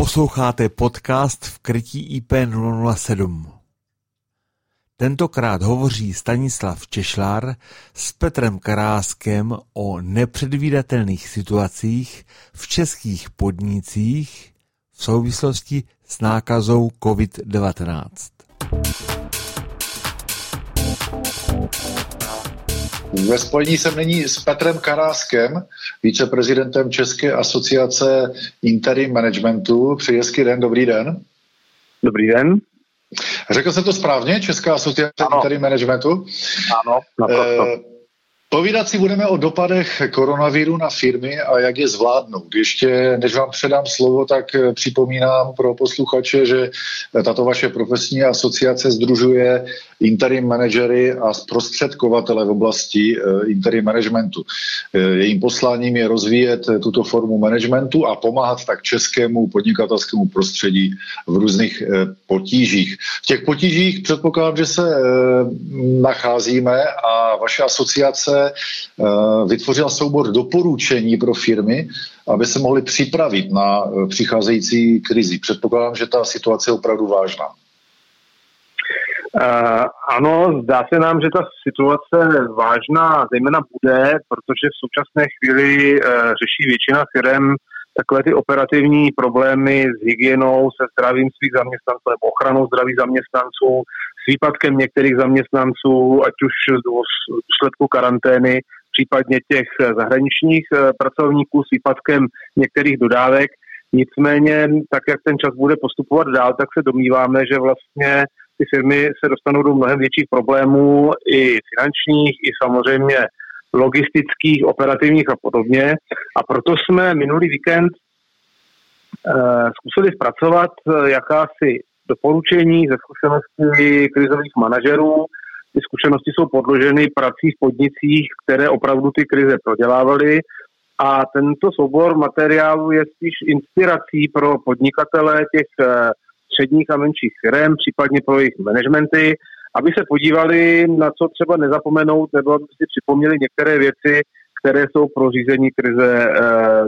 Posloucháte podcast v krytí IP007. Tentokrát hovoří Stanislav Češlár s Petrem Karáskem o nepředvídatelných situacích v českých podnicích v souvislosti s nákazou COVID-19. Ve spojení jsem nyní s Petrem Karáskem, viceprezidentem České asociace Interim Managementu. Přeji hezký den, dobrý den. Dobrý den. Řekl jsem to správně, Česká asociace ano. Interim Managementu? Ano, naprosto. E, Povídat si budeme o dopadech koronaviru na firmy a jak je zvládnout. Ještě než vám předám slovo, tak eh, připomínám pro posluchače, že eh, tato vaše profesní asociace združuje interim manažery a zprostředkovatele v oblasti eh, interim managementu. Jejím posláním je rozvíjet tuto formu managementu a pomáhat tak českému podnikatelskému prostředí v různých potížích. V těch potížích předpokládám, že se nacházíme a vaše asociace Eh, vytvořila soubor doporučení pro firmy, aby se mohly připravit na eh, přicházející krizi. Předpokládám, že ta situace je opravdu vážná. Uh, ano, zdá se nám, že ta situace vážná zejména bude, protože v současné chvíli uh, řeší většina firm takové ty operativní problémy s hygienou, se zdravím svých zaměstnanců nebo ochranou zdraví zaměstnanců, s výpadkem některých zaměstnanců, ať už z důsledku karantény, případně těch zahraničních eh, pracovníků, s výpadkem některých dodávek. Nicméně, tak jak ten čas bude postupovat dál, tak se domníváme, že vlastně ty firmy se dostanou do mnohem větších problémů i finančních, i samozřejmě logistických, operativních a podobně. A proto jsme minulý víkend uh, zkusili zpracovat uh, jakási doporučení ze zkušeností krizových manažerů. Ty zkušenosti jsou podloženy prací v podnicích, které opravdu ty krize prodělávaly. A tento soubor materiálu je spíš inspirací pro podnikatele těch eh, středních a menších firm, případně pro jejich managementy, aby se podívali na co třeba nezapomenout, nebo aby si připomněli některé věci, které jsou pro řízení krize e,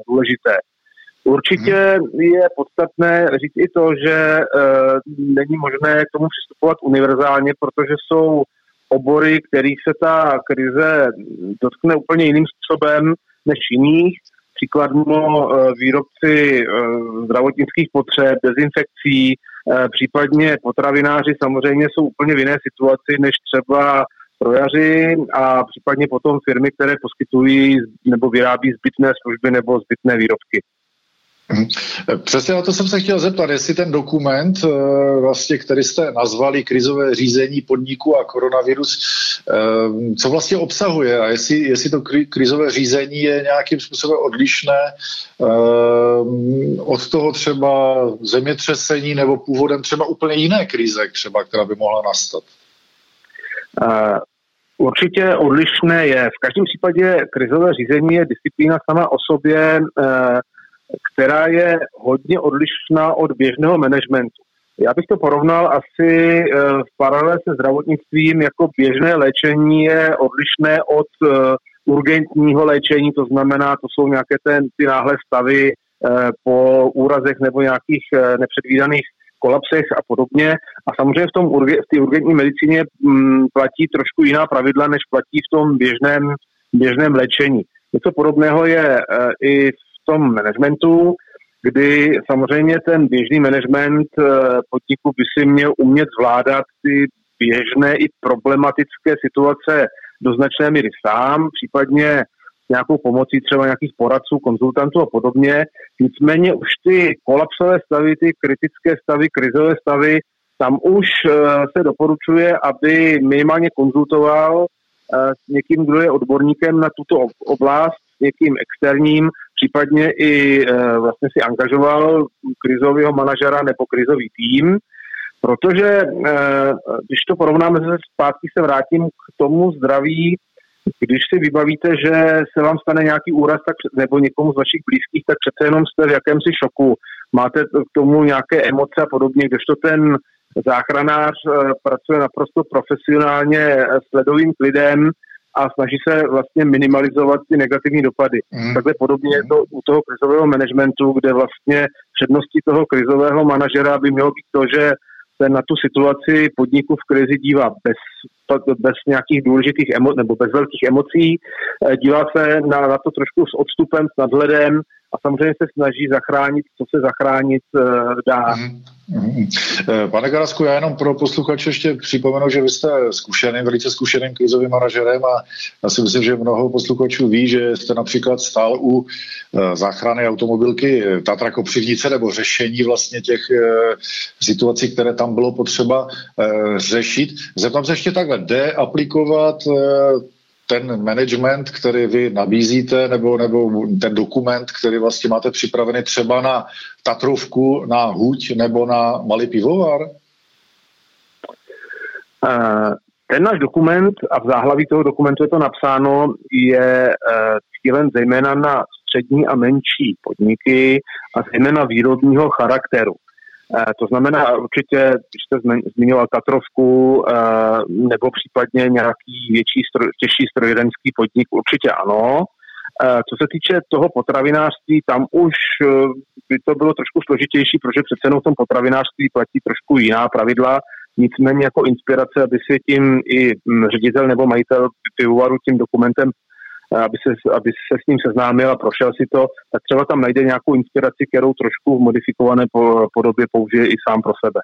důležité. Určitě je podstatné říct i to, že e, není možné k tomu přistupovat univerzálně, protože jsou obory, kterých se ta krize dotkne úplně jiným způsobem než jiných. Příkladmo e, výrobci e, zdravotnických potřeb, dezinfekcí, případně potravináři samozřejmě jsou úplně v jiné situaci než třeba strojaři a případně potom firmy, které poskytují nebo vyrábí zbytné služby nebo zbytné výrobky. Mhm. Přesně na to jsem se chtěl zeptat, jestli ten dokument, eh, vlastně, který jste nazvali krizové řízení podniku a koronavirus, eh, co vlastně obsahuje a jestli, jestli to krizové řízení je nějakým způsobem odlišné eh, od toho třeba zemětřesení nebo původem třeba úplně jiné krize, třeba, která by mohla nastat. Určitě odlišné je. V každém případě krizové řízení je disciplína sama o sobě která je hodně odlišná od běžného managementu. Já bych to porovnal asi eh, v paralele se zdravotnictvím, jako běžné léčení je odlišné od eh, urgentního léčení, to znamená, to jsou nějaké ten, ty náhle stavy eh, po úrazech nebo nějakých nepředvídaných kolapsech a podobně. A samozřejmě v, tom, v té urgentní medicíně mm, platí trošku jiná pravidla, než platí v tom běžném, běžném léčení. Něco podobného je i v tom managementu, kdy samozřejmě ten běžný management eh, podniku by si měl umět zvládat ty běžné i problematické situace do značné míry sám, případně nějakou pomocí třeba nějakých poradců, konzultantů a podobně. Nicméně už ty kolapsové stavy, ty kritické stavy, krizové stavy, tam už eh, se doporučuje, aby minimálně konzultoval eh, s někým, kdo je odborníkem na tuto oblast, s někým externím, případně i e, vlastně si angažoval krizového manažera nebo krizový tým, protože e, když to porovnáme zpátky, se vrátím k tomu zdraví, když si vybavíte, že se vám stane nějaký úraz tak, nebo někomu z vašich blízkých, tak přece jenom jste v jakémsi šoku. Máte k tomu nějaké emoce a podobně, kdežto ten záchranář e, pracuje naprosto profesionálně s ledovým klidem, a snaží se vlastně minimalizovat ty negativní dopady. Mm. Takhle podobně je to u toho krizového managementu, kde vlastně předností toho krizového manažera by mělo být to, že se na tu situaci podniku v krizi dívá bez, bez nějakých důležitých emo, nebo bez velkých emocí, eh, dívá se na, na to trošku s odstupem, s nadhledem a samozřejmě se snaží zachránit, co se zachránit uh, dá. Mm-hmm. Pane Karasku, já jenom pro posluchače ještě připomenu, že vy jste zkušeným, velice zkušeným krizovým manažerem a já si myslím, že mnoho posluchačů ví, že jste například stál u uh, záchrany automobilky Tatra Kopřivnice nebo řešení vlastně těch situací, které tam bylo potřeba řešit. Zeptám se ještě takhle, jde aplikovat ten management, který vy nabízíte, nebo, nebo ten dokument, který vlastně máte připravený třeba na Tatrovku, na Huť nebo na Malý pivovar? Uh, ten náš dokument, a v záhlaví toho dokumentu je to napsáno, je uh, cílen zejména na střední a menší podniky a zejména výrobního charakteru. Eh, to znamená určitě, když jste zmiňoval Tatrovku eh, nebo případně nějaký větší, těžší strojírenský podnik, určitě ano. Eh, co se týče toho potravinářství, tam už by to bylo trošku složitější, protože přece jenom v tom potravinářství platí trošku jiná pravidla. Nicméně jako inspirace, aby si tím i hm, ředitel nebo majitel pivovaru tím dokumentem aby se, aby se s ním seznámil a prošel si to, tak třeba tam najde nějakou inspiraci, kterou trošku v modifikované podobě použije i sám pro sebe.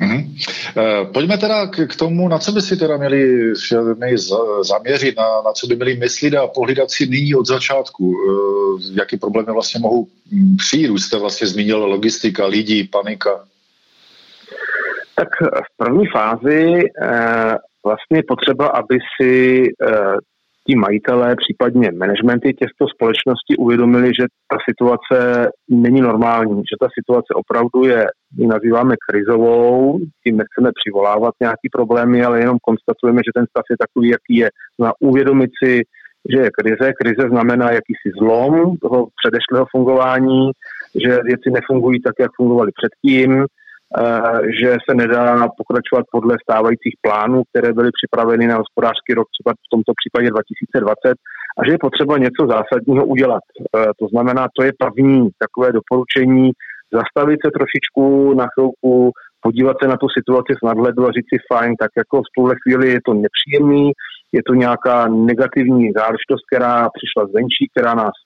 Mm-hmm. Pojďme teda k, k tomu, na co by si teda měli firmy zaměřit, na, na co by měli myslit a pohlídat si nyní od začátku. E, jaký problémy vlastně mohou přijít? Už jste vlastně zmínil logistika, lidi, panika. Tak v první fázi vlastně potřeba, aby si ti majitelé, případně managementy těchto společností uvědomili, že ta situace není normální, že ta situace opravdu je, my nazýváme krizovou, tím nechceme přivolávat nějaký problémy, ale jenom konstatujeme, že ten stav je takový, jaký je. Na uvědomit si, že je krize. Krize znamená jakýsi zlom toho předešlého fungování, že věci nefungují tak, jak fungovaly předtím, že se nedá pokračovat podle stávajících plánů, které byly připraveny na hospodářský rok, třeba v tomto případě 2020, a že je potřeba něco zásadního udělat. Eh, to znamená, to je první takové doporučení, zastavit se trošičku na chvilku, podívat se na tu situaci z nadhledu a říct si fajn, tak jako v tuhle chvíli je to nepříjemný, je to nějaká negativní záležitost, která přišla zvenčí, která nás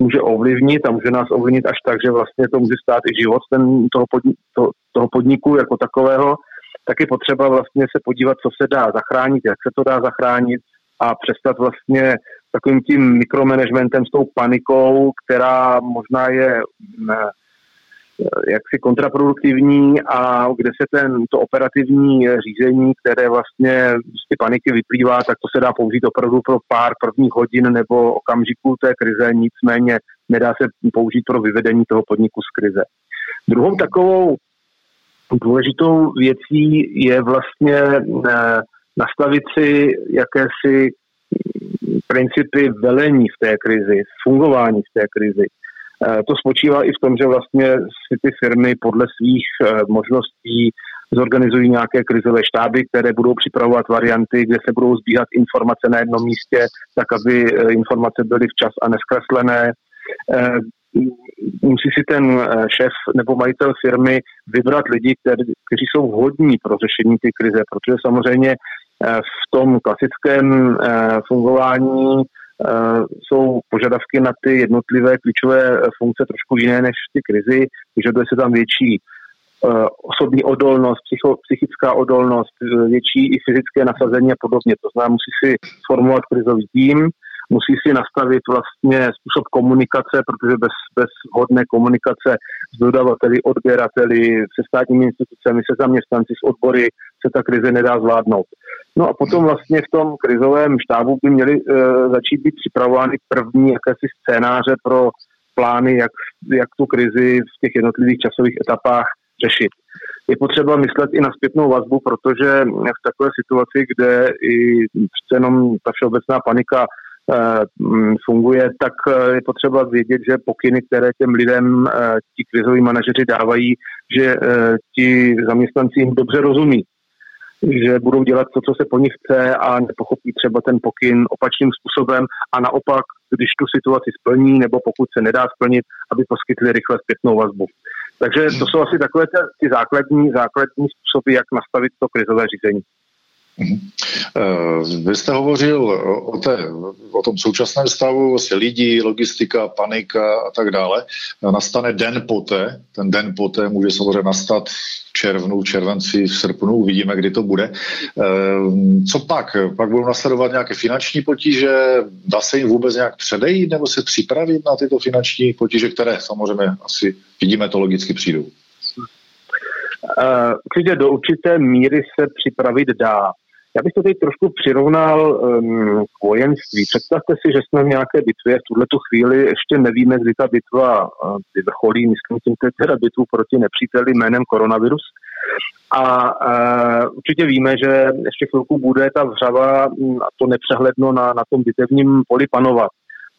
může ovlivnit a může nás ovlivnit až tak, že vlastně to může stát i život ten, toho, podnik, to, toho podniku jako takového, tak je potřeba vlastně se podívat, co se dá zachránit, jak se to dá zachránit a přestat vlastně takovým tím mikromanagementem s tou panikou, která možná je jaksi kontraproduktivní a kde se ten, to operativní řízení, které vlastně z ty paniky vyplývá, tak to se dá použít opravdu pro pár prvních hodin nebo okamžiků té krize, nicméně nedá se použít pro vyvedení toho podniku z krize. Druhou takovou důležitou věcí je vlastně eh, nastavit si jakési principy velení v té krizi, fungování v té krizi. Eh, to spočívá i v tom, že vlastně si ty firmy podle svých eh, možností zorganizují nějaké krizové štáby, které budou připravovat varianty, kde se budou sbíhat informace na jednom místě, tak aby eh, informace byly včas a neskreslené. Musí si ten šéf nebo majitel firmy vybrat lidi, kteří, jsou vhodní pro řešení ty krize, protože samozřejmě v tom klasickém fungování jsou požadavky na ty jednotlivé klíčové eh, funkce trošku jiné než ty krizi. Vyžaduje se tam větší eh, osobní odolnost, psycho, psychická odolnost, větší i fyzické nasazení a podobně. To znamená, musí si formovat krizový tým, musí si nastavit vlastně způsob komunikace, protože bez, bez hodné komunikace s dodavateli, odběrateli, se státními institucemi, se zaměstnanci, s odbory se ta krize nedá zvládnout. No a potom vlastně v tom krizovém štábu by měly e, začít být připravovány první jakési scénáře pro plány, jak, jak tu krizi v těch jednotlivých časových etapách řešit. Je potřeba myslet i na zpětnou vazbu, protože v takové situaci, kde i přece jenom ta všeobecná panika funguje, tak eh, je potřeba vědět, že pokyny, které těm lidem eh, ti krizoví manažeři dávají, že ti zaměstnanci jim dobře rozumí. že budou dělat to, co se po nich chce a nepochopí třeba ten pokyn opačným způsobem a naopak, když tu situaci splní nebo pokud se nedá splnit, aby poskytli rychle zpětnou vazbu. Takže to jsou asi takové ty základní, základní způsoby, jak nastavit to krizové řízení. Mhm. Eh, vy jste hovořil o, té, o tom současném stavu, vlastně lidi, logistika, panika a tak dále. Nastane den poté, ten den poté může samozřejmě nastat v červnu, v červenci, v srpnu, uvidíme, kdy to bude. Eh, co pak? Pak budou nasledovat nějaké finanční potíže, dá se jim vůbec nějak předejít nebo se připravit na tyto finanční potíže, které samozřejmě asi vidíme to logicky přijdou? Určitě do určité míry se připravit dá. Já bych to teď trošku přirovnal um, k vojenství. Představte si, že jsme v nějaké bitvě, v tuhle chvíli ještě nevíme, kdy ta bitva vyvrcholí, myslím tím teda bitvu proti nepříteli jménem koronavirus. A uh, určitě víme, že ještě chvilku bude ta vřava a to nepřehledno na, na tom bitevním poli panovat.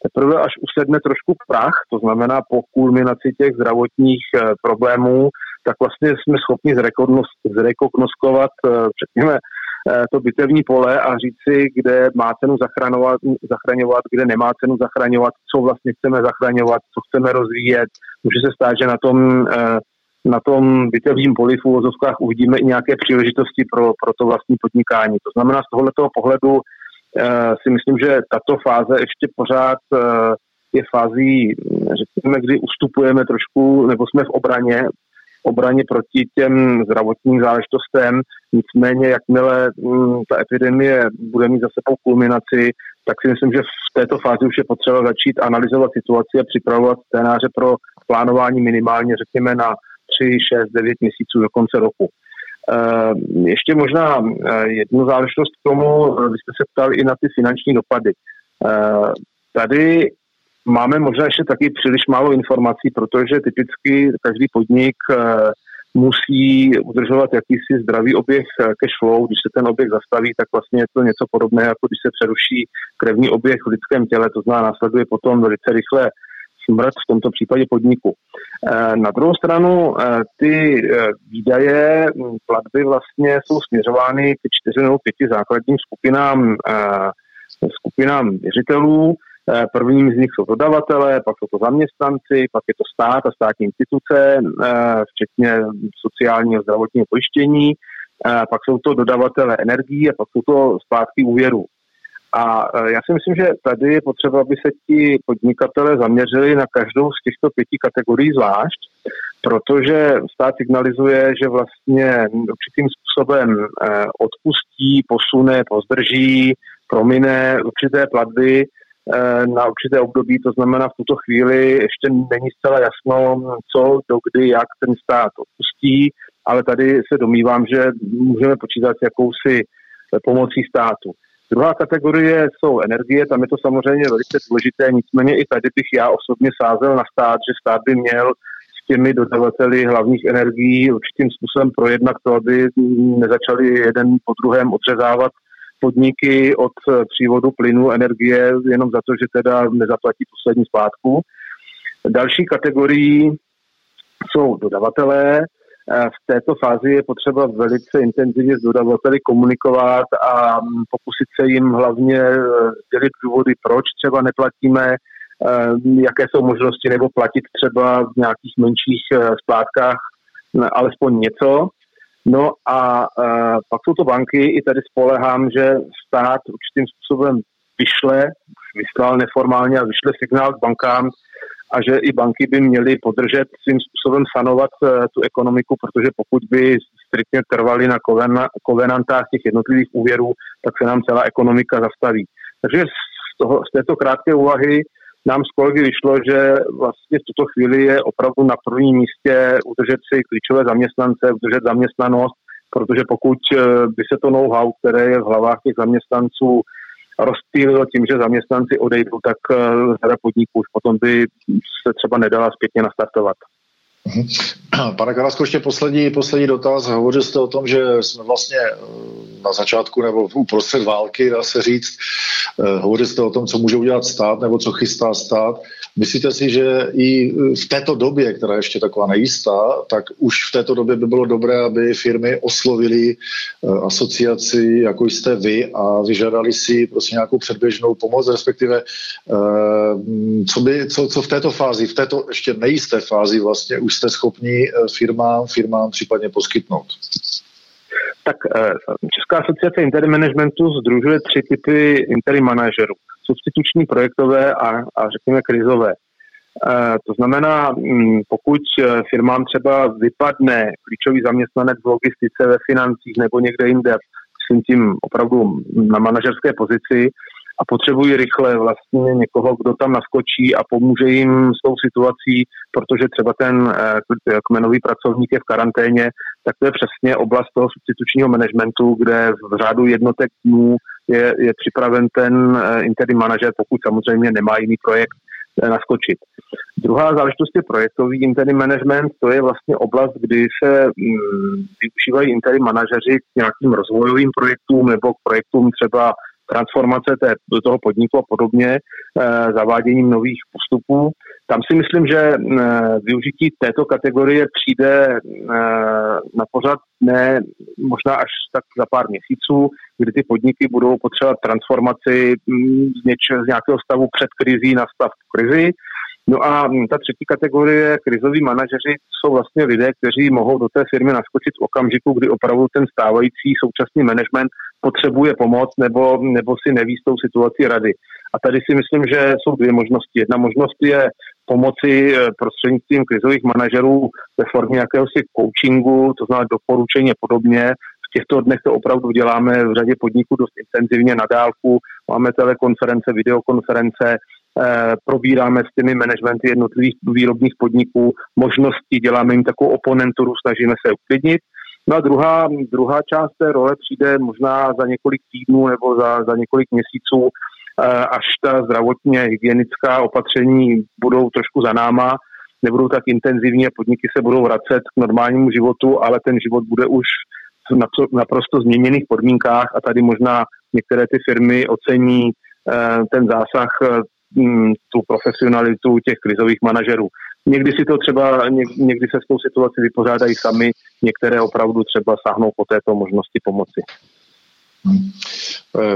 Teprve až usedne trošku prach, to znamená po kulminaci těch zdravotních uh, problémů, tak vlastně jsme schopni zrekognoskovat, uh, řekněme, to bitevní pole a říci, kde má cenu zachraňovat, zachraňovat, kde nemá cenu zachraňovat, co vlastně chceme zachraňovat, co chceme rozvíjet. Může se stát, že na tom, eh, na tom bitevním poli v úvozovkách uvidíme i nějaké příležitosti pro, pro to vlastní podnikání. To znamená, z tohoto pohledu eh, si myslím, že tato fáze ještě pořád je fází, řekněme, kdy ustupujeme trošku, nebo jsme v obraně, obraně proti těm zdravotním záležitostem. Nicméně, jakmile mm, ta epidemie bude mít zase po kulminaci, tak si myslím, že v této fázi už je potřeba začít analyzovat situaci a připravovat scénáře pro plánování minimálně, řekněme, na 3, 6, 9 měsíců do konce roku. Uh, ještě možná uh, jednu záležitost k tomu, uh, vy jste se ptali i na ty finanční dopady. Tady Máme možná ještě taky příliš málo informací, protože typicky každý podnik eh, musí udržovat jakýsi zdravý oběh eh, cash flow. Když se ten oběh zastaví, tak vlastně je to něco podobné, jako když se přeruší krevní oběh v lidském těle, to znamená následuje potom velice rychle smrt, v tomto případě podniku. Eh, na druhou stranu ty výdaje, hm, platby vlastně jsou směřovány k čtyři nebo pěti základním skupinám, skupinám věřitelů. Eh, prvním z nich jsou dodavatelé, pak jsou to zaměstnanci, pak je to stát a státní instituce, eh, včetně sociálního zdravotního pojištění, eh, pak jsou to dodavatelé energií a pak jsou to zpátky úvěru. A já si myslím, že tady je potřeba, aby se ti podnikatele zaměřili na každou z těchto pěti kategorií zvlášť, protože stát signalizuje, že vlastně určitým způsobem odpustí, posune, pozdrží, promine určité platby, na určité období, to znamená v tuto chvíli ještě není zcela jasno, co, do kdy, jak ten stát odpustí, ale tady se domývám, že můžeme počítat jakousi eh, pomocí státu. Druhá kategorie jsou energie, tam je to samozřejmě velice důležité, nicméně i tady bych já osobně sázel na stát, že stát by měl s těmi dodavateli hlavních energií určitým způsobem projednat to, aby nezačali jeden po druhém odřezávat podniky od eh, přívodu plynu, energie, jenom za to, že teda nezaplatí poslední splátku. Další kategorií jsou dodavatelé. Eh, v této fázi je potřeba velice intenzivně s dodavateli komunikovat a mm, pokusit se jim hlavně eh, dělit důvody, proč třeba neplatíme, jaké jsou možnosti, nebo platit třeba v nějakých menších splátkách alespoň něco. No a uh, pak jsou to banky, i tady spolehám, že stát určitým způsobem vyšle, vyslal neformálně a vyšle signál k bankám, a že i banky by měly podržet svým způsobem sanovat uh, tu ekonomiku, protože pokud by striktně trvali na kovenantách těch jednotlivých úvěrů, tak se nám celá ekonomika zastaví. Takže z, toho, z této krátké úvahy nám z kolegy vyšlo, že vlastně v tuto chvíli je opravdu na prvním místě udržet si klíčové zaměstnance, udržet zaměstnanost, protože pokud eh, by se to know-how, které je v hlavách těch zaměstnanců, rozptýlilo tím, že zaměstnanci odejdou, tak eh, řada podniků už potom by se třeba nedala zpětně nastartovat. Mhm. Pane Karasko, ještě poslední, poslední dotaz. Hovořil jste o tom, že jsme vlastně eh, na začátku nebo uprostřed války, dá se říct. Eh, hovořil jste o tom, co může udělat stát nebo co chystá stát. Myslíte si, že i v této době, která je ještě taková nejistá, tak už v této době by bylo dobré, aby firmy oslovili asociaci, jako jste vy, a vyžadali si prostě nějakou předběžnou pomoc, respektive co, by, co, co v této fázi, v této ještě nejisté fázi vlastně už jste schopni firmám, firmám případně poskytnout? Tak eh, Česká asociace interim managementu združuje tři typy interim manažerů. Substituční, projektové a, a řekněme krizové. Eh, to znamená, mm, pokud eh, firmám třeba vypadne klíčový zaměstnanec v logistice, ve financích nebo někde jinde, myslím tím opravdu na manažerské pozici, a potřebují rychle vlastně někoho, kdo tam naskočí a pomůže jim s tou situací, protože třeba ten eh, kmenový pracovník je v karanténě, tak to je přesně oblast toho substitučního managementu, kde v řádu jednotek dnů je, je připraven ten eh, interim manažer, pokud samozřejmě nemá jiný projekt, eh, naskočit. Druhá záležitost je projektový interim management, to je vlastně oblast, kdy se mm, využívají interim manažeři k nějakým rozvojovým projektům nebo k projektům třeba transformace té, toho podniku a podobně, eh, zaváděním nových postupů. Tam si myslím, že eh, využití této kategorie přijde eh, na pořad ne možná až tak za pár měsíců, kdy ty podniky budou potřebovat transformaci mm, z, něč, z nějakého stavu před krizí na stav krizi. No a mm, ta třetí kategorie, krizoví manažeři, jsou vlastně lidé, kteří mohou do té firmy naskočit v okamžiku, kdy opravdu ten stávající současný management potřebuje pomoc nebo, nebo si neví s tou situací rady. A tady si myslím, že jsou dvě možnosti. Jedna možnost je pomoci eh, prostřednictvím krizových manažerů ve formě jakéhosi coachingu, to znamená doporučení a podobně. V těchto dnech to opravdu děláme v řadě podniků dost intenzivně na dálku. Máme telekonference, videokonference, probíráme s těmi managementy jednotlivých výrobních podniků možnosti, děláme jim takovou oponenturu, snažíme se uklidnit. No a druhá, druhá část té role přijde možná za několik týdnů nebo za, za několik měsíců, eh, až ta zdravotně hygienická opatření budou trošku za náma, nebudou tak intenzivní a podniky se budou vracet k normálnímu životu, ale ten život bude už v naprosto změněných podmínkách a tady možná některé ty firmy ocení eh, ten zásah, eh, tu profesionalitu těch krizových manažerů. Někdy si to třeba, někdy se s tou situací vypořádají sami, některé opravdu třeba sáhnou po této možnosti pomoci.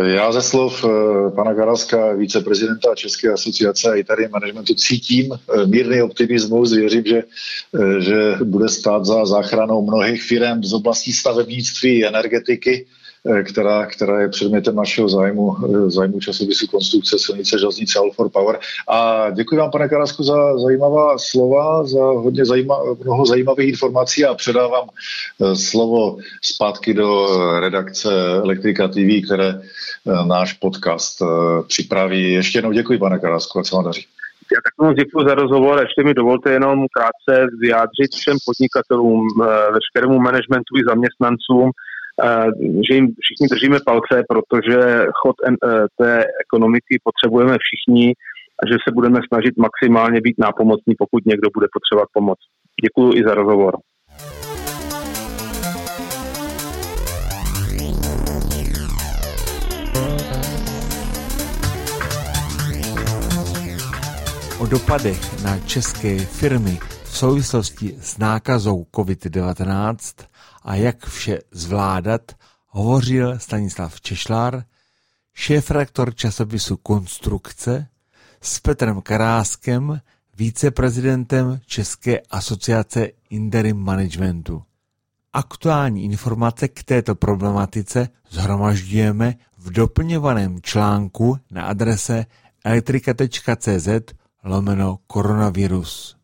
Já ze slov eh, pana Karaska, viceprezidenta České asociace a i tady managementu cítím eh, mírný optimismus. Věřím, že, eh, že bude stát za záchranou mnohých firm z oblasti stavebnictví, energetiky Eh, která, která je předmětem našeho zájmu, eh, zájmu časopisu konstrukce silnice železnice All for Power. A děkuji vám, pane Karasku, za zajímavá slova, za hodně zajíma, mnoho zajímavých informací a předávám eh, slovo zpátky do redakce Elektrika TV, které náš podcast připraví. Ještě jednou děkuji, pane Karasku, a co vám daří. Já tak moc děkuji za rozhovor. Ještě mi dovolte jenom krátce vyjádřit všem podnikatelům, veškerému managementu i zaměstnancům, Eh, že jim všichni držíme palce, protože chod eh, té ekonomiky potřebujeme všichni a že se budeme snažit maximálně být nápomocní, pokud někdo bude potřebovat pomoc. Děkuji i za rozhovor. O dopadech na české firmy v souvislosti s nákazou COVID-19 a jak vše zvládat, hovořil Stanislav Češlár, šéf-redaktor časopisu Konstrukce, s Petrem Karáskem, víceprezidentem České asociace Interim Managementu. Aktuální informace k této problematice zhromažďujeme v doplňovaném článku na adrese elektrika.cz lomeno koronavirus.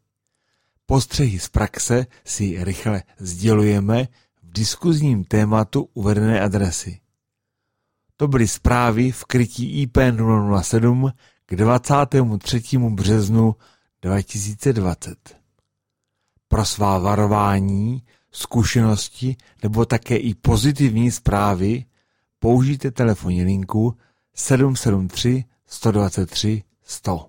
Postřehy z praxe si rychle sdělujeme diskuzním tématu uvedené adresy. To byly zprávy v krytí IP 007 k 23. březnu 2020. Pro svá varování, zkušenosti nebo také i pozitivní zprávy použijte telefonní linku 773 123 100.